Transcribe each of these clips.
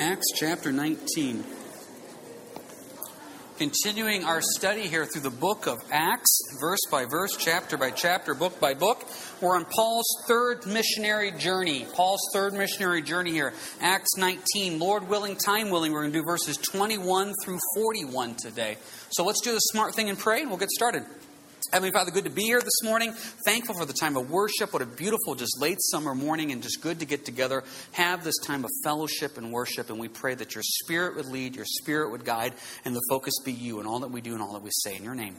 Acts chapter 19. Continuing our study here through the book of Acts, verse by verse, chapter by chapter, book by book. We're on Paul's third missionary journey. Paul's third missionary journey here. Acts 19. Lord willing, time willing, we're going to do verses 21 through 41 today. So let's do the smart thing and pray, and we'll get started. Heavenly Father, good to be here this morning. Thankful for the time of worship. What a beautiful, just late summer morning, and just good to get together, have this time of fellowship and worship. And we pray that your Spirit would lead, your Spirit would guide, and the focus be you in all that we do and all that we say. In your name,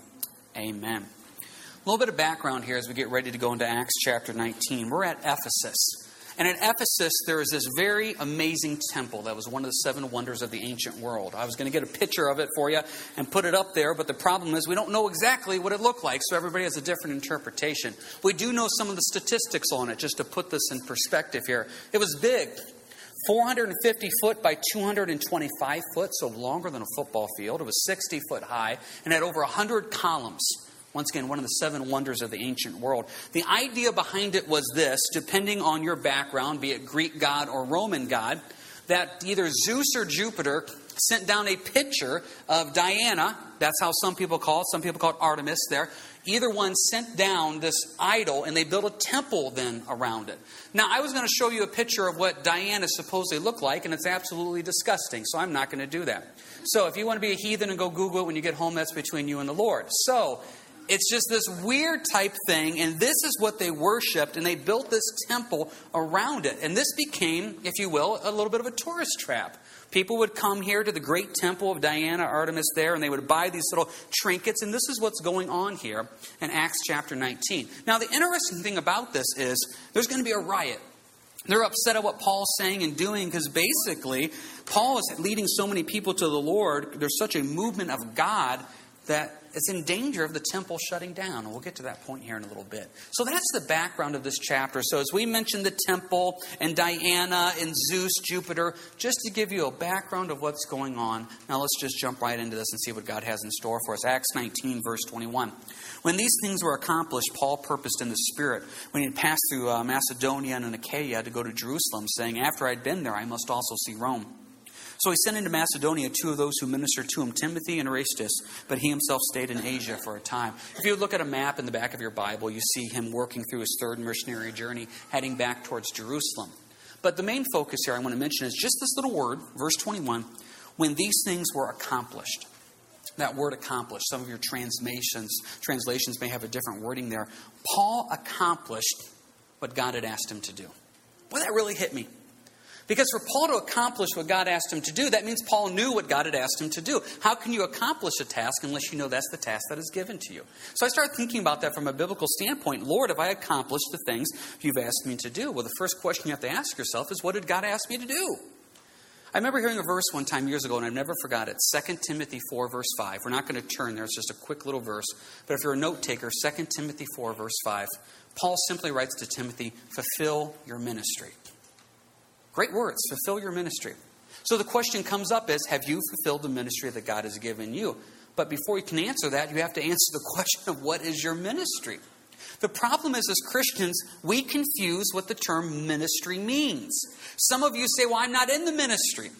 amen. A little bit of background here as we get ready to go into Acts chapter 19. We're at Ephesus. And in Ephesus, there is this very amazing temple that was one of the seven wonders of the ancient world. I was going to get a picture of it for you and put it up there, but the problem is we don't know exactly what it looked like, so everybody has a different interpretation. We do know some of the statistics on it, just to put this in perspective here. It was big. 450 foot by 225 foot, so longer than a football field. It was 60 foot high and had over 100 columns. Once again, one of the seven wonders of the ancient world. The idea behind it was this depending on your background, be it Greek god or Roman god, that either Zeus or Jupiter sent down a picture of Diana. That's how some people call it. Some people call it Artemis there. Either one sent down this idol and they built a temple then around it. Now, I was going to show you a picture of what Diana supposedly looked like, and it's absolutely disgusting, so I'm not going to do that. So, if you want to be a heathen and go Google it when you get home, that's between you and the Lord. So, it's just this weird type thing, and this is what they worshiped, and they built this temple around it. And this became, if you will, a little bit of a tourist trap. People would come here to the great temple of Diana, Artemis, there, and they would buy these little trinkets, and this is what's going on here in Acts chapter 19. Now, the interesting thing about this is there's going to be a riot. They're upset at what Paul's saying and doing because basically, Paul is leading so many people to the Lord. There's such a movement of God that it's in danger of the temple shutting down. And we'll get to that point here in a little bit. So that's the background of this chapter. So, as we mentioned the temple and Diana and Zeus, Jupiter, just to give you a background of what's going on, now let's just jump right into this and see what God has in store for us. Acts 19, verse 21. When these things were accomplished, Paul purposed in the Spirit, when he had passed through uh, Macedonia and Achaia, to go to Jerusalem, saying, After I'd been there, I must also see Rome. So he sent into Macedonia two of those who ministered to him, Timothy and Erastus, but he himself stayed in Asia for a time. If you look at a map in the back of your Bible, you see him working through his third missionary journey, heading back towards Jerusalem. But the main focus here I want to mention is just this little word, verse 21, when these things were accomplished. That word accomplished, some of your translations, translations may have a different wording there. Paul accomplished what God had asked him to do. Boy, that really hit me. Because for Paul to accomplish what God asked him to do, that means Paul knew what God had asked him to do. How can you accomplish a task unless you know that's the task that is given to you? So I started thinking about that from a biblical standpoint. Lord, have I accomplished the things you've asked me to do? Well, the first question you have to ask yourself is, what did God ask me to do? I remember hearing a verse one time years ago, and I've never forgot it 2 Timothy 4, verse 5. We're not going to turn there, it's just a quick little verse. But if you're a note taker, 2 Timothy 4, verse 5, Paul simply writes to Timothy, fulfill your ministry. Great words, fulfill your ministry. So the question comes up is have you fulfilled the ministry that God has given you? But before you can answer that, you have to answer the question of what is your ministry? The problem is, as Christians, we confuse what the term ministry means. Some of you say, Well, I'm not in the ministry.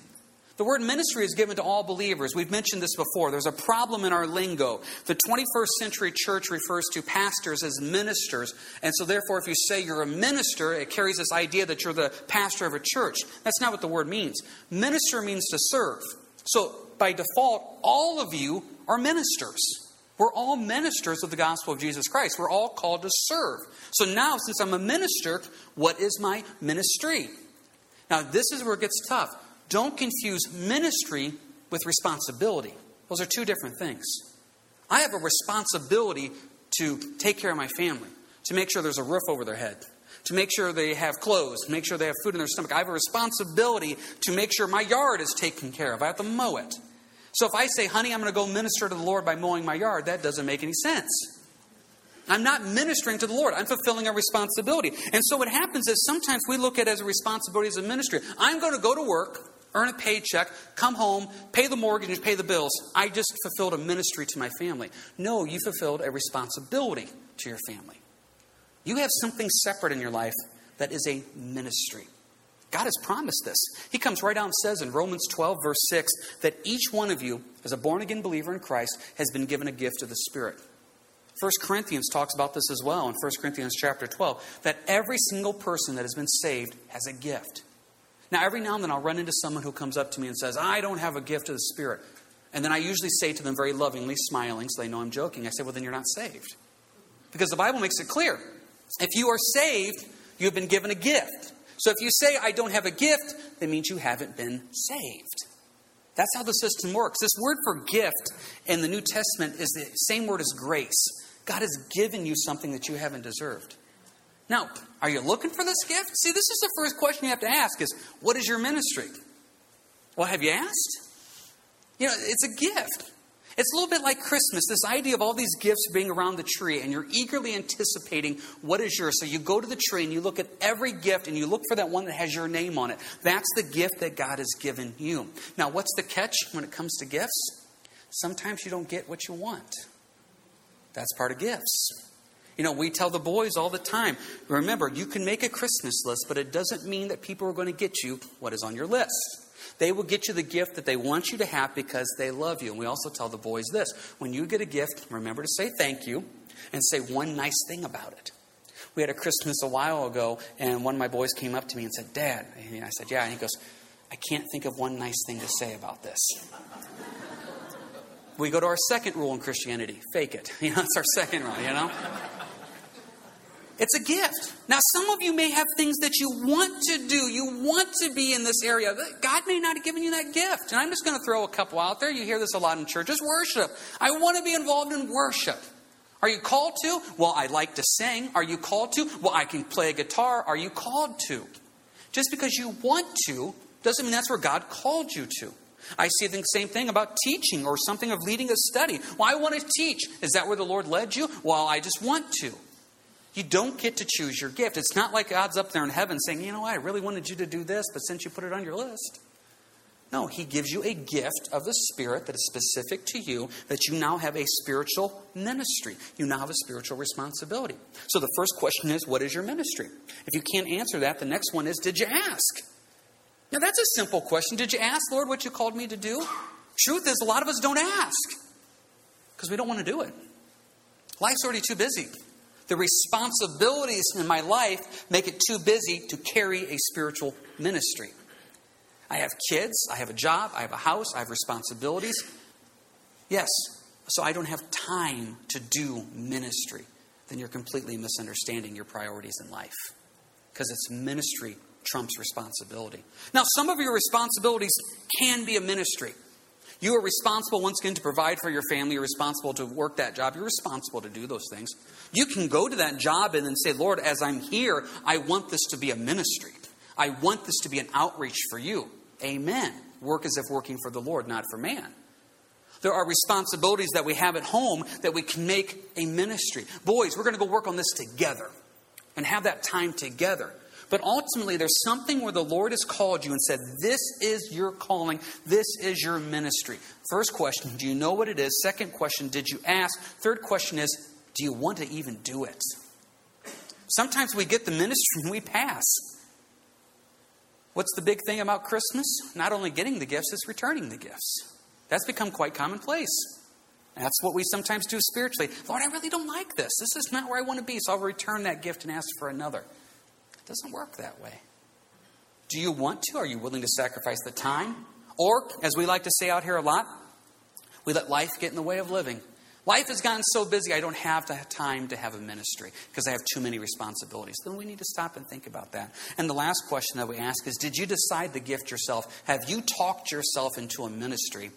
The word ministry is given to all believers. We've mentioned this before. There's a problem in our lingo. The 21st century church refers to pastors as ministers. And so, therefore, if you say you're a minister, it carries this idea that you're the pastor of a church. That's not what the word means. Minister means to serve. So, by default, all of you are ministers. We're all ministers of the gospel of Jesus Christ. We're all called to serve. So now, since I'm a minister, what is my ministry? Now, this is where it gets tough. Don't confuse ministry with responsibility. Those are two different things. I have a responsibility to take care of my family, to make sure there's a roof over their head, to make sure they have clothes, make sure they have food in their stomach. I have a responsibility to make sure my yard is taken care of. I have to mow it. So if I say, honey, I'm going to go minister to the Lord by mowing my yard, that doesn't make any sense. I'm not ministering to the Lord. I'm fulfilling a responsibility. And so what happens is sometimes we look at it as a responsibility as a ministry. I'm going to go to work earn a paycheck, come home, pay the mortgage, pay the bills. I just fulfilled a ministry to my family. No, you fulfilled a responsibility to your family. You have something separate in your life that is a ministry. God has promised this. He comes right out and says in Romans 12, verse 6, that each one of you, as a born again believer in Christ, has been given a gift of the Spirit. 1 Corinthians talks about this as well in 1 Corinthians chapter 12, that every single person that has been saved has a gift. Now, every now and then I'll run into someone who comes up to me and says, I don't have a gift of the Spirit. And then I usually say to them very lovingly, smiling, so they know I'm joking, I say, Well, then you're not saved. Because the Bible makes it clear. If you are saved, you have been given a gift. So if you say, I don't have a gift, that means you haven't been saved. That's how the system works. This word for gift in the New Testament is the same word as grace. God has given you something that you haven't deserved. Now, are you looking for this gift? See, this is the first question you have to ask is, what is your ministry? Well, have you asked? You know, it's a gift. It's a little bit like Christmas, this idea of all these gifts being around the tree, and you're eagerly anticipating what is yours. So you go to the tree and you look at every gift and you look for that one that has your name on it. That's the gift that God has given you. Now, what's the catch when it comes to gifts? Sometimes you don't get what you want. That's part of gifts. You know, we tell the boys all the time remember, you can make a Christmas list, but it doesn't mean that people are going to get you what is on your list. They will get you the gift that they want you to have because they love you. And we also tell the boys this when you get a gift, remember to say thank you and say one nice thing about it. We had a Christmas a while ago, and one of my boys came up to me and said, Dad, and I said, Yeah. And he goes, I can't think of one nice thing to say about this. we go to our second rule in Christianity fake it. You know, it's our second rule, you know? It's a gift. Now, some of you may have things that you want to do. You want to be in this area. God may not have given you that gift. And I'm just going to throw a couple out there. You hear this a lot in churches. Worship. I want to be involved in worship. Are you called to? Well, I like to sing. Are you called to? Well, I can play a guitar. Are you called to? Just because you want to doesn't mean that's where God called you to. I see the same thing about teaching or something of leading a study. Well, I want to teach. Is that where the Lord led you? Well, I just want to. You don't get to choose your gift. It's not like God's up there in heaven saying, you know what, I really wanted you to do this, but since you put it on your list. No, He gives you a gift of the Spirit that is specific to you, that you now have a spiritual ministry. You now have a spiritual responsibility. So the first question is, what is your ministry? If you can't answer that, the next one is, did you ask? Now that's a simple question. Did you ask, Lord, what you called me to do? Truth is, a lot of us don't ask because we don't want to do it. Life's already too busy. The responsibilities in my life make it too busy to carry a spiritual ministry. I have kids, I have a job, I have a house, I have responsibilities. Yes, so I don't have time to do ministry. Then you're completely misunderstanding your priorities in life. Because it's ministry trumps responsibility. Now, some of your responsibilities can be a ministry. You are responsible, once again, to provide for your family. You're responsible to work that job. You're responsible to do those things. You can go to that job and then say, Lord, as I'm here, I want this to be a ministry. I want this to be an outreach for you. Amen. Work as if working for the Lord, not for man. There are responsibilities that we have at home that we can make a ministry. Boys, we're going to go work on this together and have that time together. But ultimately, there's something where the Lord has called you and said, This is your calling, this is your ministry. First question, do you know what it is? Second question, did you ask? Third question is, do you want to even do it? Sometimes we get the ministry and we pass. What's the big thing about Christmas? Not only getting the gifts, it's returning the gifts. That's become quite commonplace. That's what we sometimes do spiritually. Lord, I really don't like this. This is not where I want to be, so I'll return that gift and ask for another. Doesn't work that way. Do you want to? Are you willing to sacrifice the time? Or, as we like to say out here a lot, we let life get in the way of living. Life has gotten so busy, I don't have the time to have a ministry because I have too many responsibilities. Then we need to stop and think about that. And the last question that we ask is Did you decide the gift yourself? Have you talked yourself into a ministry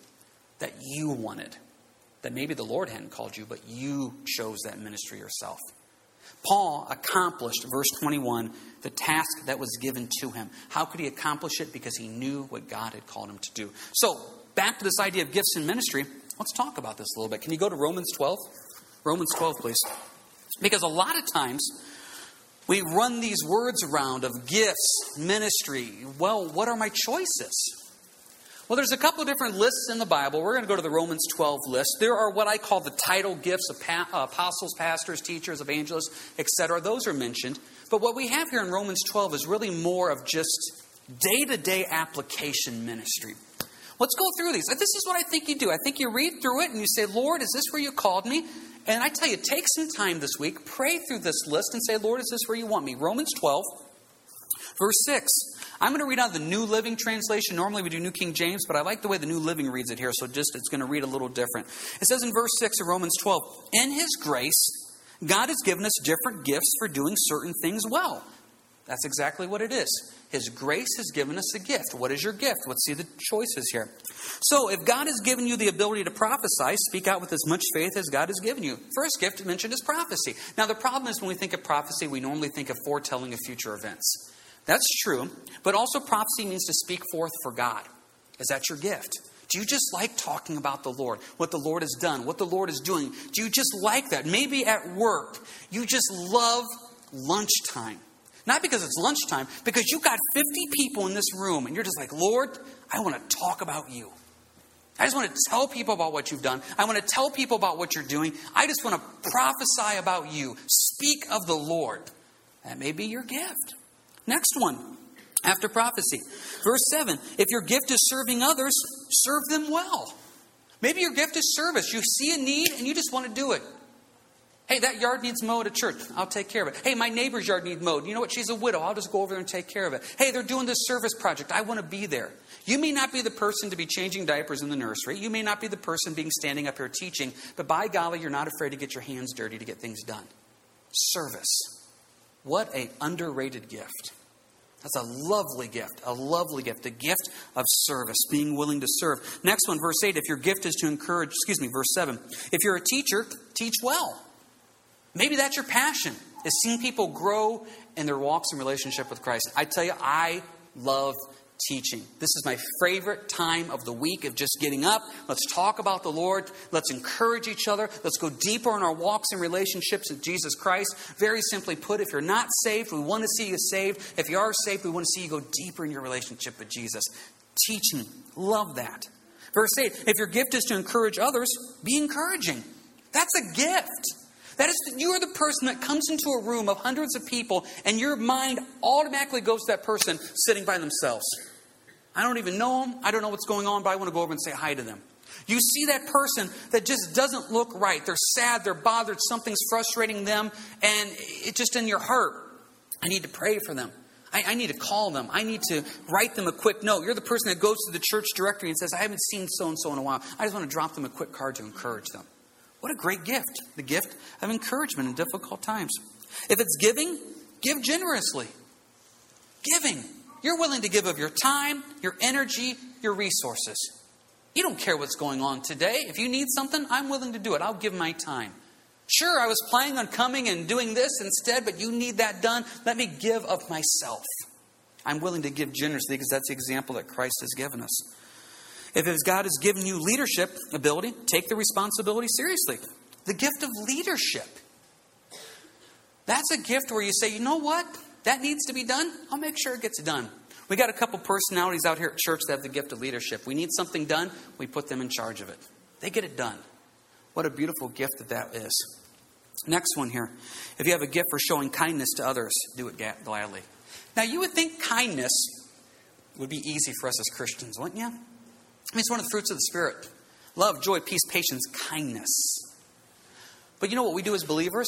that you wanted? That maybe the Lord hadn't called you, but you chose that ministry yourself. Paul accomplished, verse 21, the task that was given to him. How could he accomplish it? Because he knew what God had called him to do. So, back to this idea of gifts in ministry, let's talk about this a little bit. Can you go to Romans 12? Romans 12, please. Because a lot of times we run these words around of gifts, ministry. Well, what are my choices? Well, there's a couple of different lists in the Bible. We're going to go to the Romans 12 list. There are what I call the title gifts of pa- uh, apostles, pastors, teachers, evangelists, etc. Those are mentioned. But what we have here in Romans 12 is really more of just day to day application ministry. Let's go through these. This is what I think you do. I think you read through it and you say, Lord, is this where you called me? And I tell you, take some time this week, pray through this list, and say, Lord, is this where you want me? Romans 12, verse 6. I'm going to read out the New Living Translation. Normally we do New King James, but I like the way the New Living reads it here, so just it's going to read a little different. It says in verse 6 of Romans 12, In His grace, God has given us different gifts for doing certain things well. That's exactly what it is. His grace has given us a gift. What is your gift? Let's see the choices here. So, if God has given you the ability to prophesy, speak out with as much faith as God has given you. First gift mentioned is prophecy. Now, the problem is when we think of prophecy, we normally think of foretelling of future events. That's true, but also prophecy means to speak forth for God. Is that your gift? Do you just like talking about the Lord, what the Lord has done, what the Lord is doing? Do you just like that? Maybe at work, you just love lunchtime. Not because it's lunchtime, because you've got 50 people in this room and you're just like, Lord, I want to talk about you. I just want to tell people about what you've done. I want to tell people about what you're doing. I just want to prophesy about you. Speak of the Lord. That may be your gift. Next one, after prophecy. Verse 7 If your gift is serving others, serve them well. Maybe your gift is service. You see a need and you just want to do it. Hey, that yard needs mowed at church. I'll take care of it. Hey, my neighbor's yard needs mowed. You know what? She's a widow. I'll just go over there and take care of it. Hey, they're doing this service project. I want to be there. You may not be the person to be changing diapers in the nursery. You may not be the person being standing up here teaching, but by golly, you're not afraid to get your hands dirty to get things done. Service. What a underrated gift. That's a lovely gift, a lovely gift, a gift of service, being willing to serve. Next one, verse 8, if your gift is to encourage, excuse me, verse 7, if you're a teacher, teach well. Maybe that's your passion, is seeing people grow in their walks and relationship with Christ. I tell you, I love teaching. This is my favorite time of the week of just getting up. Let's talk about the Lord. Let's encourage each other. Let's go deeper in our walks and relationships with Jesus Christ. Very simply put, if you're not saved, we want to see you saved. If you are saved, we want to see you go deeper in your relationship with Jesus. Teaching. Love that. Verse 8 If your gift is to encourage others, be encouraging. That's a gift. That is, you are the person that comes into a room of hundreds of people, and your mind automatically goes to that person sitting by themselves. I don't even know them. I don't know what's going on, but I want to go over and say hi to them. You see that person that just doesn't look right. They're sad, they're bothered, something's frustrating them, and it's just in your heart. I need to pray for them. I, I, need to call them. I need to write them a quick note. You're the person that goes to the church directory and says, I haven't seen so and so in a while. I just want to drop them a quick card to encourage them. What a great gift. The gift of encouragement in difficult times. If it's giving, give generously. Giving. You're willing to give of your time, your energy, your resources. You don't care what's going on today. If you need something, I'm willing to do it. I'll give my time. Sure, I was planning on coming and doing this instead, but you need that done. Let me give of myself. I'm willing to give generously because that's the example that Christ has given us. If God has given you leadership ability, take the responsibility seriously. The gift of leadership. That's a gift where you say, you know what? That needs to be done. I'll make sure it gets done. We got a couple personalities out here at church that have the gift of leadership. We need something done, we put them in charge of it. They get it done. What a beautiful gift that that is. Next one here. If you have a gift for showing kindness to others, do it gladly. Now, you would think kindness would be easy for us as Christians, wouldn't you? I mean, it's one of the fruits of the Spirit love, joy, peace, patience, kindness. But you know what we do as believers?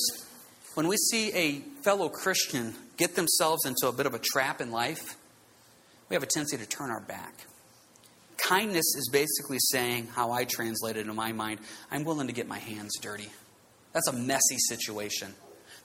When we see a fellow Christian get themselves into a bit of a trap in life, we have a tendency to turn our back. Kindness is basically saying, how I translate it in my mind, I'm willing to get my hands dirty. That's a messy situation.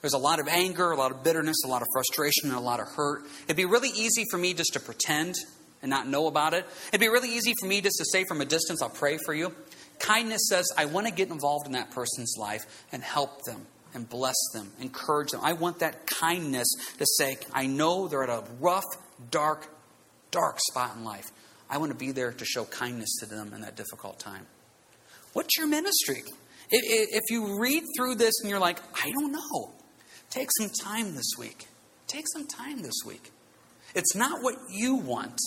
There's a lot of anger, a lot of bitterness, a lot of frustration, and a lot of hurt. It'd be really easy for me just to pretend and not know about it. It'd be really easy for me just to say from a distance, I'll pray for you. Kindness says, I want to get involved in that person's life and help them and bless them, encourage them. I want that kindness to say, I know they're at a rough, dark, dark spot in life. I want to be there to show kindness to them in that difficult time. What's your ministry? If you read through this and you're like, I don't know, take some time this week. Take some time this week. It's not what you want,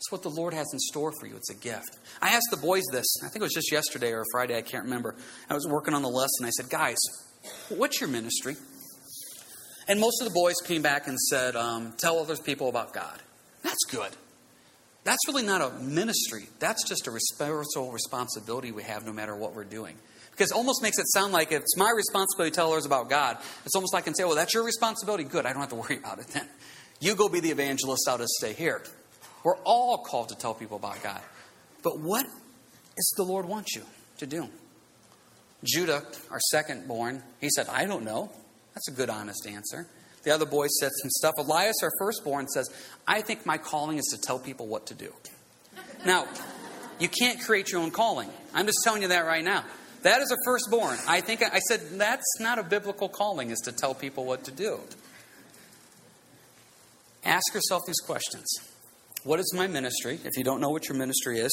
it's what the Lord has in store for you. It's a gift. I asked the boys this, I think it was just yesterday or Friday, I can't remember. I was working on the lesson. I said, Guys, what's your ministry? And most of the boys came back and said, um, Tell other people about God. That's good. That's really not a ministry. That's just a spiritual responsibility we have no matter what we're doing. Because it almost makes it sound like it's my responsibility to tell others about God, it's almost like I can say, well, that's your responsibility. Good, I don't have to worry about it then. You go be the evangelist, I'll just stay here. We're all called to tell people about God. But what does the Lord want you to do? Judah, our second born, he said, I don't know. That's a good, honest answer. The other boy said some stuff. Elias, our firstborn, says, I think my calling is to tell people what to do. Now, you can't create your own calling. I'm just telling you that right now. That is a firstborn. I think I said that's not a biblical calling, is to tell people what to do. Ask yourself these questions. What is my ministry? If you don't know what your ministry is,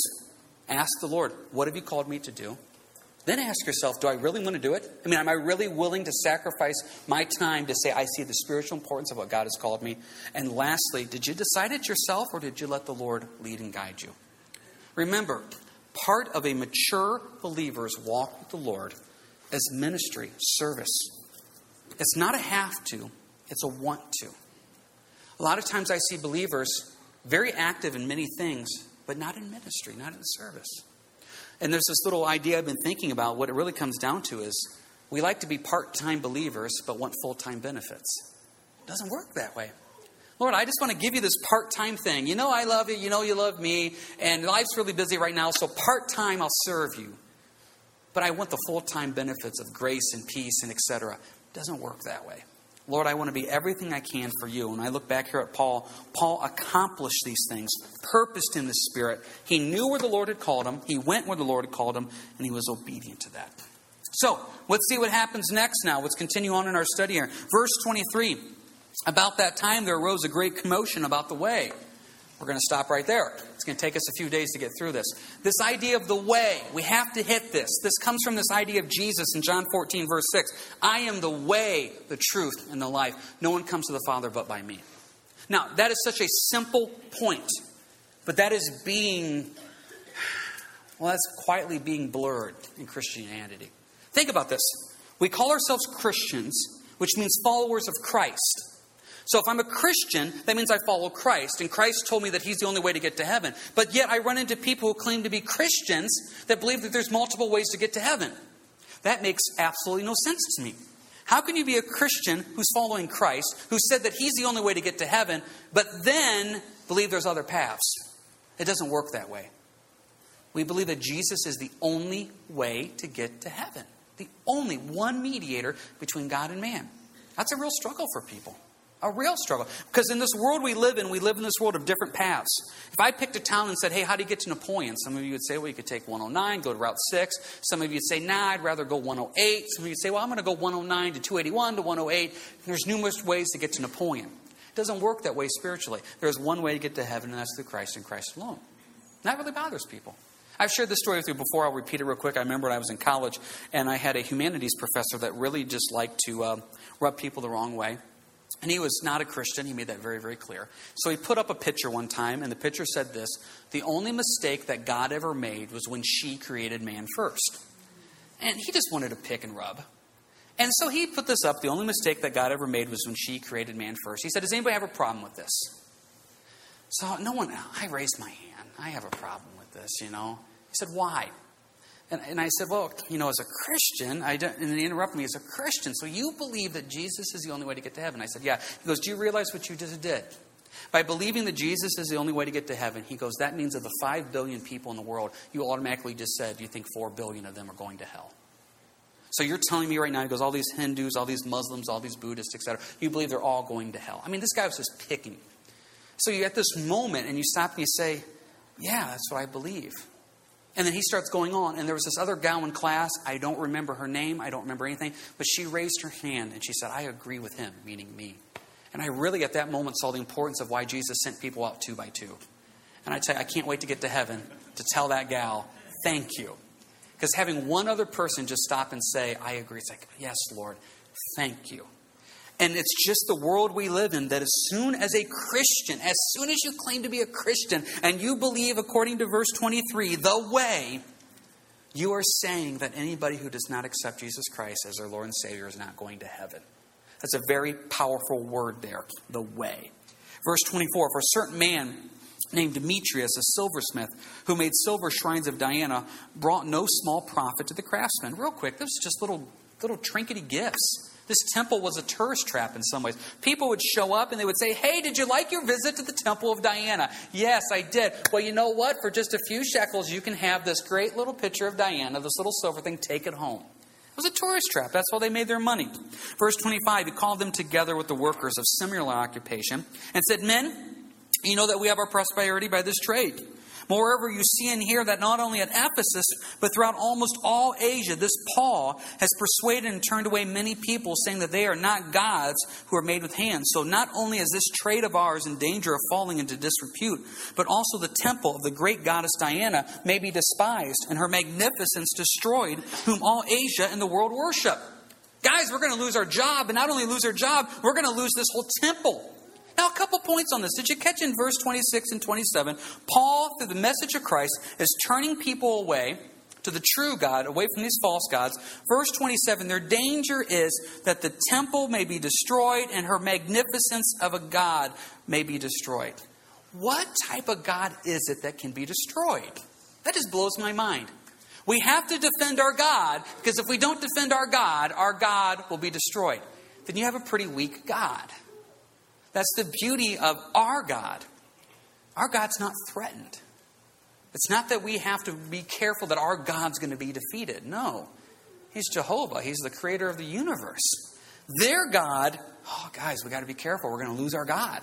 ask the Lord, what have you called me to do? Then ask yourself, do I really want to do it? I mean, am I really willing to sacrifice my time to say, I see the spiritual importance of what God has called me? And lastly, did you decide it yourself or did you let the Lord lead and guide you? Remember, part of a mature believer's walk with the Lord is ministry, service. It's not a have to, it's a want to. A lot of times I see believers very active in many things, but not in ministry, not in service. And there's this little idea I've been thinking about. What it really comes down to is we like to be part time believers, but want full time benefits. It doesn't work that way. Lord, I just want to give you this part time thing. You know, I love you. You know, you love me. And life's really busy right now, so part time I'll serve you. But I want the full time benefits of grace and peace and etc. Doesn't work that way. Lord, I want to be everything I can for you. And I look back here at Paul, Paul accomplished these things, purposed in the Spirit. He knew where the Lord had called him, he went where the Lord had called him, and he was obedient to that. So, let's see what happens next now. Let's continue on in our study here. Verse 23 About that time there arose a great commotion about the way. We're going to stop right there. It's going to take us a few days to get through this. This idea of the way, we have to hit this. This comes from this idea of Jesus in John 14, verse 6. I am the way, the truth, and the life. No one comes to the Father but by me. Now, that is such a simple point, but that is being, well, that's quietly being blurred in Christianity. Think about this. We call ourselves Christians, which means followers of Christ. So if I'm a Christian, that means I follow Christ. And Christ told me that He's the only way to get to heaven. But yet I run into people who claim to be Christians that believe that there's multiple ways to get to heaven. That makes absolutely no sense to me. How can you be a Christian who's following Christ, who said that He's the only way to get to heaven, but then believe there's other paths? It doesn't work that way. We believe that Jesus is the only way to get to heaven, the only one mediator between God and man. That's a real struggle for people. A real struggle. Because in this world we live in, we live in this world of different paths. If I picked a town and said, hey, how do you get to Napoleon? Some of you would say, well, you could take 109, go to Route 6. Some of you would say, nah, I'd rather go 108. Some of you would say, well, I'm going to go 109 to 281 to 108. And there's numerous ways to get to Napoleon. It doesn't work that way spiritually. There's one way to get to heaven, and that's through Christ and Christ alone. And that really bothers people. I've shared this story with you before. I'll repeat it real quick. I remember when I was in college, and I had a humanities professor that really just liked to uh, rub people the wrong way. And he was not a Christian. He made that very, very clear. So he put up a picture one time, and the picture said this The only mistake that God ever made was when she created man first. And he just wanted to pick and rub. And so he put this up. The only mistake that God ever made was when she created man first. He said, Does anybody have a problem with this? So no one, I raised my hand. I have a problem with this, you know. He said, Why? And, and I said, Well, you know, as a Christian, I don't, and he interrupted me, as a Christian, so you believe that Jesus is the only way to get to heaven? I said, Yeah. He goes, Do you realize what you just did? By believing that Jesus is the only way to get to heaven, he goes, That means of the 5 billion people in the world, you automatically just said you think 4 billion of them are going to hell. So you're telling me right now, he goes, all these Hindus, all these Muslims, all these Buddhists, etc., you believe they're all going to hell. I mean, this guy was just picking. So you're at this moment and you stop and you say, Yeah, that's what I believe. And then he starts going on. And there was this other gal in class. I don't remember her name. I don't remember anything. But she raised her hand and she said, I agree with him, meaning me. And I really, at that moment, saw the importance of why Jesus sent people out two by two. And I tell you, I can't wait to get to heaven to tell that gal, thank you. Because having one other person just stop and say, I agree, it's like, yes, Lord, thank you. And it's just the world we live in that as soon as a Christian, as soon as you claim to be a Christian and you believe, according to verse 23, the way, you are saying that anybody who does not accept Jesus Christ as their Lord and Savior is not going to heaven. That's a very powerful word there, the way. Verse 24 For a certain man named Demetrius, a silversmith, who made silver shrines of Diana, brought no small profit to the craftsmen. Real quick, this was just little, little trinkety gifts. This temple was a tourist trap in some ways. People would show up and they would say, Hey, did you like your visit to the temple of Diana? Yes, I did. Well, you know what? For just a few shekels, you can have this great little picture of Diana, this little silver thing, take it home. It was a tourist trap. That's how they made their money. Verse 25, he called them together with the workers of similar occupation and said, Men, you know that we have our prosperity by this trade. Moreover, you see and hear that not only at Ephesus, but throughout almost all Asia, this Paul has persuaded and turned away many people, saying that they are not gods who are made with hands. So not only is this trade of ours in danger of falling into disrepute, but also the temple of the great goddess Diana may be despised, and her magnificence destroyed, whom all Asia and the world worship. Guys, we're going to lose our job, and not only lose our job, we're going to lose this whole temple. Now, a couple points on this. Did you catch in verse 26 and 27? Paul, through the message of Christ, is turning people away to the true God, away from these false gods. Verse 27 their danger is that the temple may be destroyed and her magnificence of a God may be destroyed. What type of God is it that can be destroyed? That just blows my mind. We have to defend our God because if we don't defend our God, our God will be destroyed. Then you have a pretty weak God. That's the beauty of our God. Our God's not threatened. It's not that we have to be careful that our God's going to be defeated. No. He's Jehovah, He's the creator of the universe. Their God, oh, guys, we got to be careful. We're going to lose our God.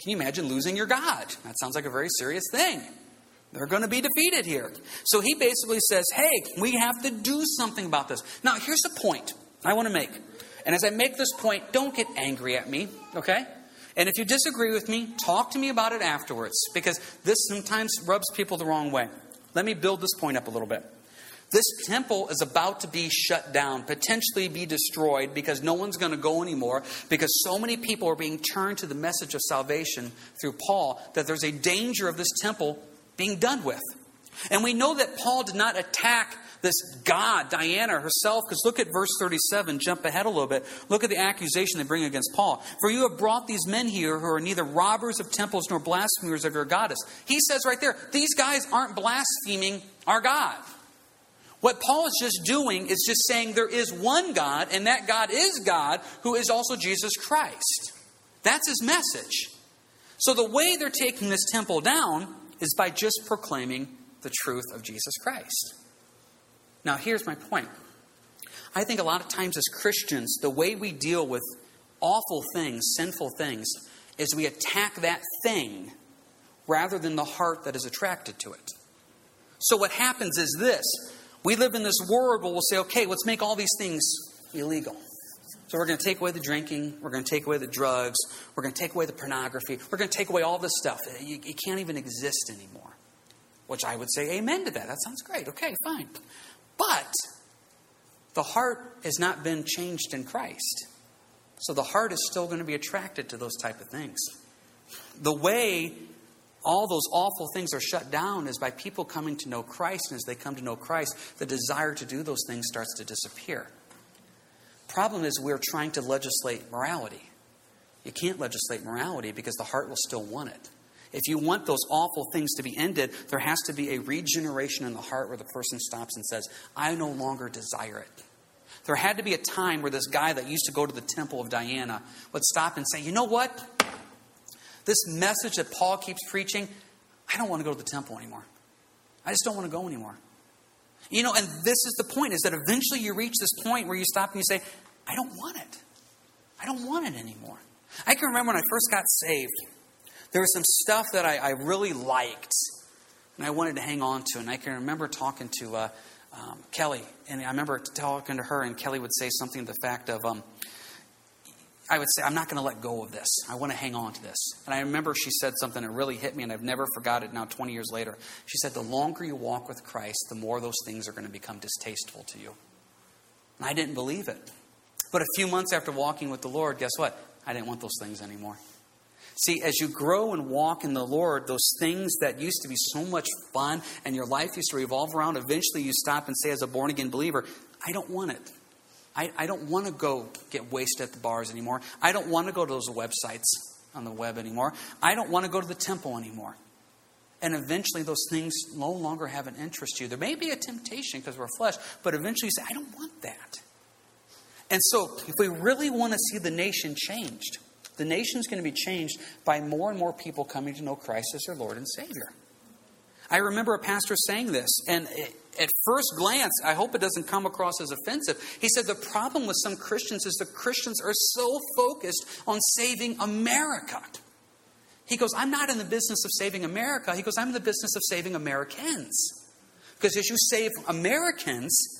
Can you imagine losing your God? That sounds like a very serious thing. They're going to be defeated here. So he basically says, hey, we have to do something about this. Now, here's the point I want to make. And as I make this point, don't get angry at me, okay? And if you disagree with me, talk to me about it afterwards because this sometimes rubs people the wrong way. Let me build this point up a little bit. This temple is about to be shut down, potentially be destroyed because no one's going to go anymore because so many people are being turned to the message of salvation through Paul that there's a danger of this temple being done with. And we know that Paul did not attack this God, Diana herself, because look at verse 37, jump ahead a little bit. Look at the accusation they bring against Paul. For you have brought these men here who are neither robbers of temples nor blasphemers of your goddess. He says right there, these guys aren't blaspheming our God. What Paul is just doing is just saying there is one God, and that God is God, who is also Jesus Christ. That's his message. So the way they're taking this temple down is by just proclaiming the truth of Jesus Christ. Now, here's my point. I think a lot of times as Christians, the way we deal with awful things, sinful things, is we attack that thing rather than the heart that is attracted to it. So, what happens is this we live in this world where we'll say, okay, let's make all these things illegal. So, we're going to take away the drinking, we're going to take away the drugs, we're going to take away the pornography, we're going to take away all this stuff. You can't even exist anymore. Which I would say amen to that. That sounds great. Okay, fine. But the heart has not been changed in Christ. So the heart is still going to be attracted to those type of things. The way all those awful things are shut down is by people coming to know Christ, and as they come to know Christ, the desire to do those things starts to disappear. Problem is we're trying to legislate morality. You can't legislate morality because the heart will still want it. If you want those awful things to be ended, there has to be a regeneration in the heart where the person stops and says, I no longer desire it. There had to be a time where this guy that used to go to the temple of Diana would stop and say, You know what? This message that Paul keeps preaching, I don't want to go to the temple anymore. I just don't want to go anymore. You know, and this is the point is that eventually you reach this point where you stop and you say, I don't want it. I don't want it anymore. I can remember when I first got saved there was some stuff that I, I really liked and I wanted to hang on to. And I can remember talking to uh, um, Kelly, and I remember talking to her, and Kelly would say something to the fact of, um, I would say, I'm not going to let go of this. I want to hang on to this. And I remember she said something that really hit me, and I've never forgot it now, 20 years later. She said, The longer you walk with Christ, the more those things are going to become distasteful to you. And I didn't believe it. But a few months after walking with the Lord, guess what? I didn't want those things anymore. See, as you grow and walk in the Lord, those things that used to be so much fun and your life used to revolve around, eventually you stop and say, as a born again believer, I don't want it. I, I don't want to go get wasted at the bars anymore. I don't want to go to those websites on the web anymore. I don't want to go to the temple anymore. And eventually, those things no longer have an interest to you. There may be a temptation because we're flesh, but eventually you say, I don't want that. And so, if we really want to see the nation changed, the nation's going to be changed by more and more people coming to know Christ as their Lord and Savior. I remember a pastor saying this, and at first glance, I hope it doesn't come across as offensive. He said the problem with some Christians is the Christians are so focused on saving America. He goes, I'm not in the business of saving America. He goes, I'm in the business of saving Americans. Because as you save Americans,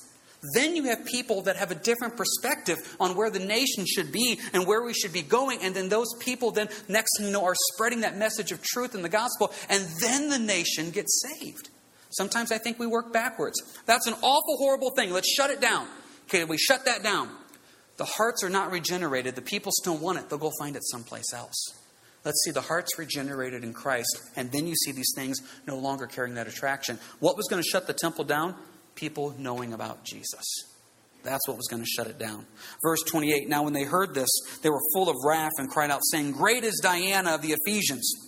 then you have people that have a different perspective on where the nation should be and where we should be going. And then those people, then, next thing you know, are spreading that message of truth in the gospel. And then the nation gets saved. Sometimes I think we work backwards. That's an awful, horrible thing. Let's shut it down. Okay, we shut that down. The hearts are not regenerated. The people still want it. They'll go find it someplace else. Let's see the hearts regenerated in Christ, and then you see these things no longer carrying that attraction. What was going to shut the temple down? People knowing about Jesus. That's what was going to shut it down. Verse 28 Now, when they heard this, they were full of wrath and cried out, saying, Great is Diana of the Ephesians.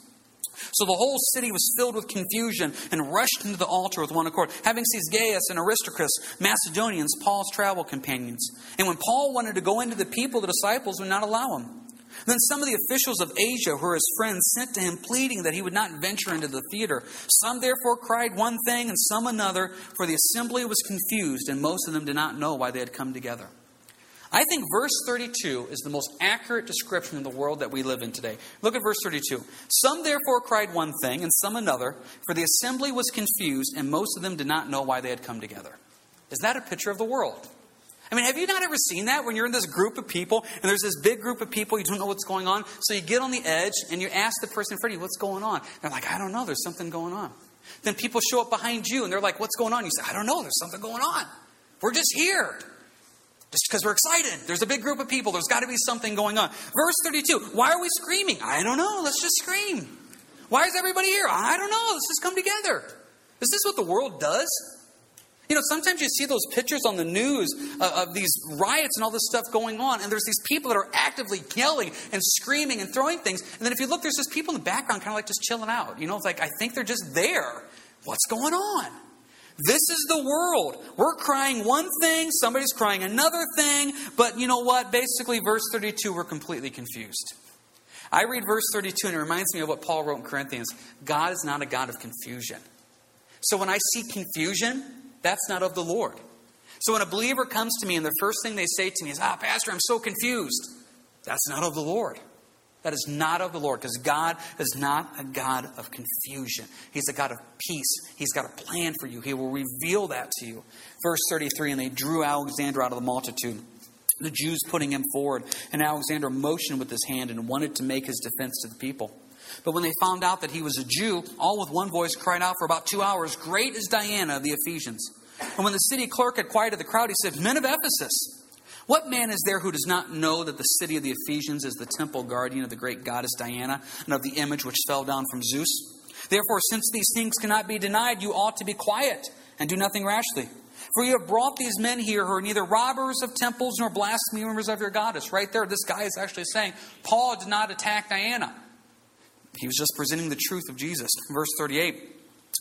So the whole city was filled with confusion and rushed into the altar with one accord, having seized Gaius and Aristarchus, Macedonians, Paul's travel companions. And when Paul wanted to go into the people, the disciples would not allow him. Then some of the officials of Asia, who were his friends, sent to him, pleading that he would not venture into the theater. Some therefore cried one thing, and some another, for the assembly was confused, and most of them did not know why they had come together. I think verse 32 is the most accurate description of the world that we live in today. Look at verse 32. Some therefore cried one thing, and some another, for the assembly was confused, and most of them did not know why they had come together. Is that a picture of the world? I mean, have you not ever seen that when you're in this group of people and there's this big group of people, you don't know what's going on? So you get on the edge and you ask the person in front of you, what's going on? They're like, I don't know, there's something going on. Then people show up behind you and they're like, what's going on? You say, I don't know, there's something going on. We're just here. Just because we're excited. There's a big group of people. There's got to be something going on. Verse 32 Why are we screaming? I don't know. Let's just scream. Why is everybody here? I don't know. Let's just come together. Is this what the world does? You know, sometimes you see those pictures on the news of, of, these riots and all this stuff going on, and there's these people that are actively yelling and screaming and throwing things. And then if you look, there's just people in the background kind of like just chilling out. You know, it's like, I think they're just there. What's going on? This is the world. We're crying one thing, somebody's crying another thing, but you know what? Basically, verse 32, we're completely confused. I read verse 32 and it reminds me of what Paul wrote in Corinthians God is not a God of confusion. So when I see confusion, that's not of the Lord. So when a believer comes to me and the first thing they say to me is, Ah, Pastor, I'm so confused, that's not of the Lord. That is not of the Lord because God is not a God of confusion. He's a God of peace. He's got a plan for you. He will reveal that to you. Verse 33 And they drew Alexander out of the multitude, the Jews putting him forward. And Alexander motioned with his hand and wanted to make his defense to the people. But when they found out that he was a Jew, all with one voice cried out for about two hours, Great is Diana of the Ephesians. And when the city clerk had quieted the crowd, he said, Men of Ephesus, what man is there who does not know that the city of the Ephesians is the temple guardian of the great goddess Diana and of the image which fell down from Zeus? Therefore, since these things cannot be denied, you ought to be quiet and do nothing rashly. For you have brought these men here who are neither robbers of temples nor blasphemers of your goddess. Right there, this guy is actually saying Paul did not attack Diana. He was just presenting the truth of Jesus. Verse 38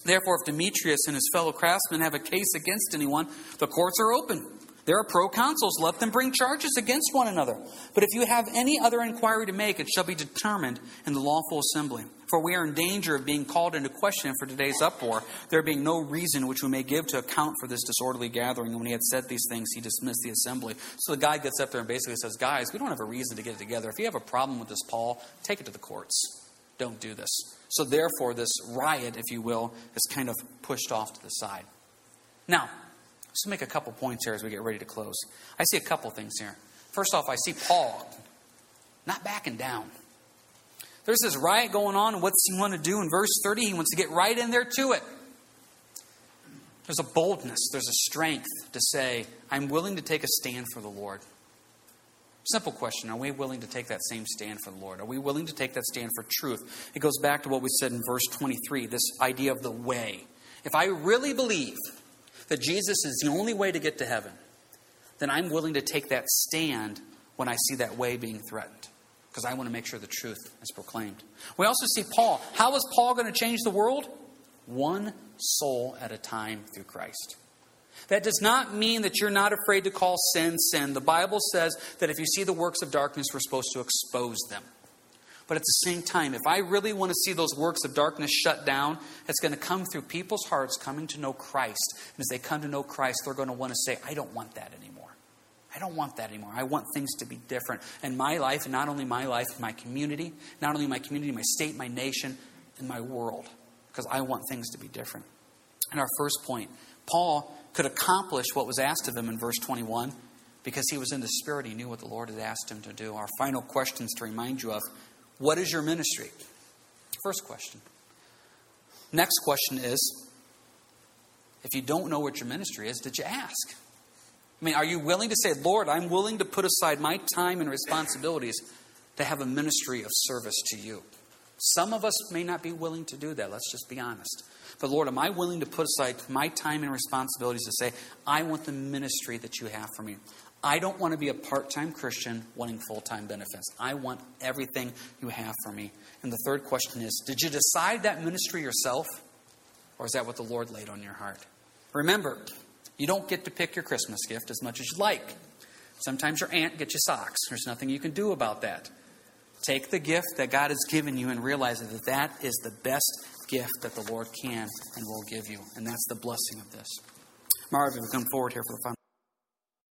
Therefore, if Demetrius and his fellow craftsmen have a case against anyone, the courts are open. There are proconsuls. Let them bring charges against one another. But if you have any other inquiry to make, it shall be determined in the lawful assembly. For we are in danger of being called into question for today's uproar, there being no reason which we may give to account for this disorderly gathering. And when he had said these things, he dismissed the assembly. So the guy gets up there and basically says, Guys, we don't have a reason to get it together. If you have a problem with this, Paul, take it to the courts don't do this. So, therefore, this riot, if you will, is kind of pushed off to the side. Now, let's make a couple points here as we get ready to close. I see a couple things here. First off, I see Paul not backing down. There's this riot going on, what's he want to do? In verse 30, he wants to get right in there to it. There's a boldness, there's a strength to say, I'm willing to take a stand for the Lord. Simple question Are we willing to take that same stand for the Lord? Are we willing to take that stand for truth? It goes back to what we said in verse 23 this idea of the way. If I really believe that Jesus is the only way to get to heaven, then I'm willing to take that stand when I see that way being threatened because I want to make sure the truth is proclaimed. We also see Paul. How is Paul going to change the world? one soul at a time through Christ. That does not mean that you're not afraid to call sin sin. The Bible says that if you see the works of darkness, we're supposed to expose them. But at the same time, if I really want to see those works of darkness shut down, it's going to come through people's hearts coming to know Christ. And as they come to know Christ, they're going to want to say, I don't want that anymore. I don't want that anymore. I want things to be different. And my life, and not only my life, my community, not only my community, my state, my nation, and my world. Because I want things to be different. And our first point, Paul could accomplish what was asked of him in verse 21 because he was in the Spirit. He knew what the Lord had asked him to do. Our final questions to remind you of what is your ministry? First question. Next question is if you don't know what your ministry is, did you ask? I mean, are you willing to say, Lord, I'm willing to put aside my time and responsibilities to have a ministry of service to you? Some of us may not be willing to do that. Let's just be honest. But Lord, am I willing to put aside my time and responsibilities to say, I want the ministry that you have for me? I don't want to be a part time Christian wanting full time benefits. I want everything you have for me. And the third question is Did you decide that ministry yourself? Or is that what the Lord laid on your heart? Remember, you don't get to pick your Christmas gift as much as you like. Sometimes your aunt gets you socks. There's nothing you can do about that. Take the gift that God has given you and realize that that is the best gift that the Lord can and will give you. And that's the blessing of this. Marvin, come forward here for the final.